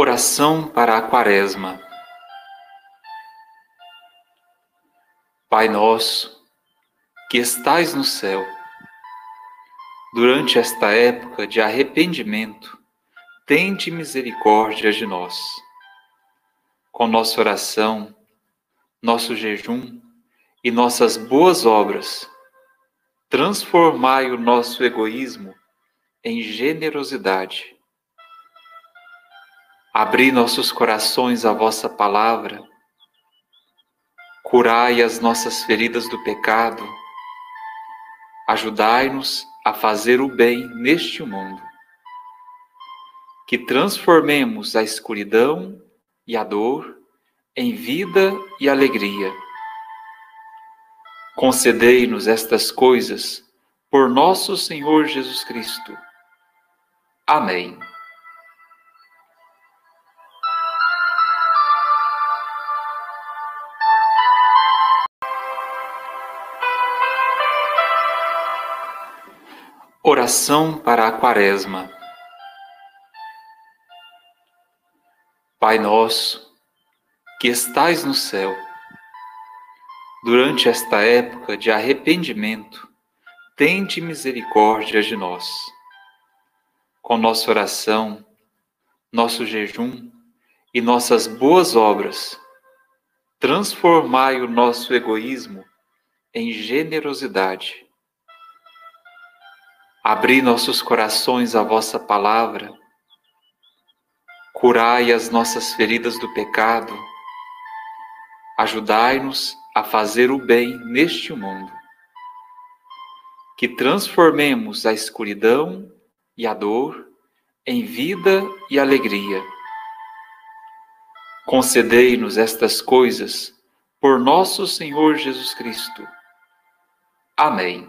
Oração para a Quaresma. Pai nosso, que estais no céu, durante esta época de arrependimento, tende misericórdia de nós. Com nossa oração, nosso jejum e nossas boas obras, transformai o nosso egoísmo em generosidade Abri nossos corações à vossa palavra, curai as nossas feridas do pecado, ajudai-nos a fazer o bem neste mundo. Que transformemos a escuridão e a dor em vida e alegria. Concedei-nos estas coisas por nosso Senhor Jesus Cristo. Amém. Oração para a Quaresma. Pai nosso, que estais no céu, durante esta época de arrependimento, tende misericórdia de nós. Com nossa oração, nosso jejum e nossas boas obras, transformai o nosso egoísmo em generosidade Abri nossos corações à vossa palavra, curai as nossas feridas do pecado, ajudai-nos a fazer o bem neste mundo. Que transformemos a escuridão e a dor em vida e alegria. Concedei-nos estas coisas por nosso Senhor Jesus Cristo. Amém.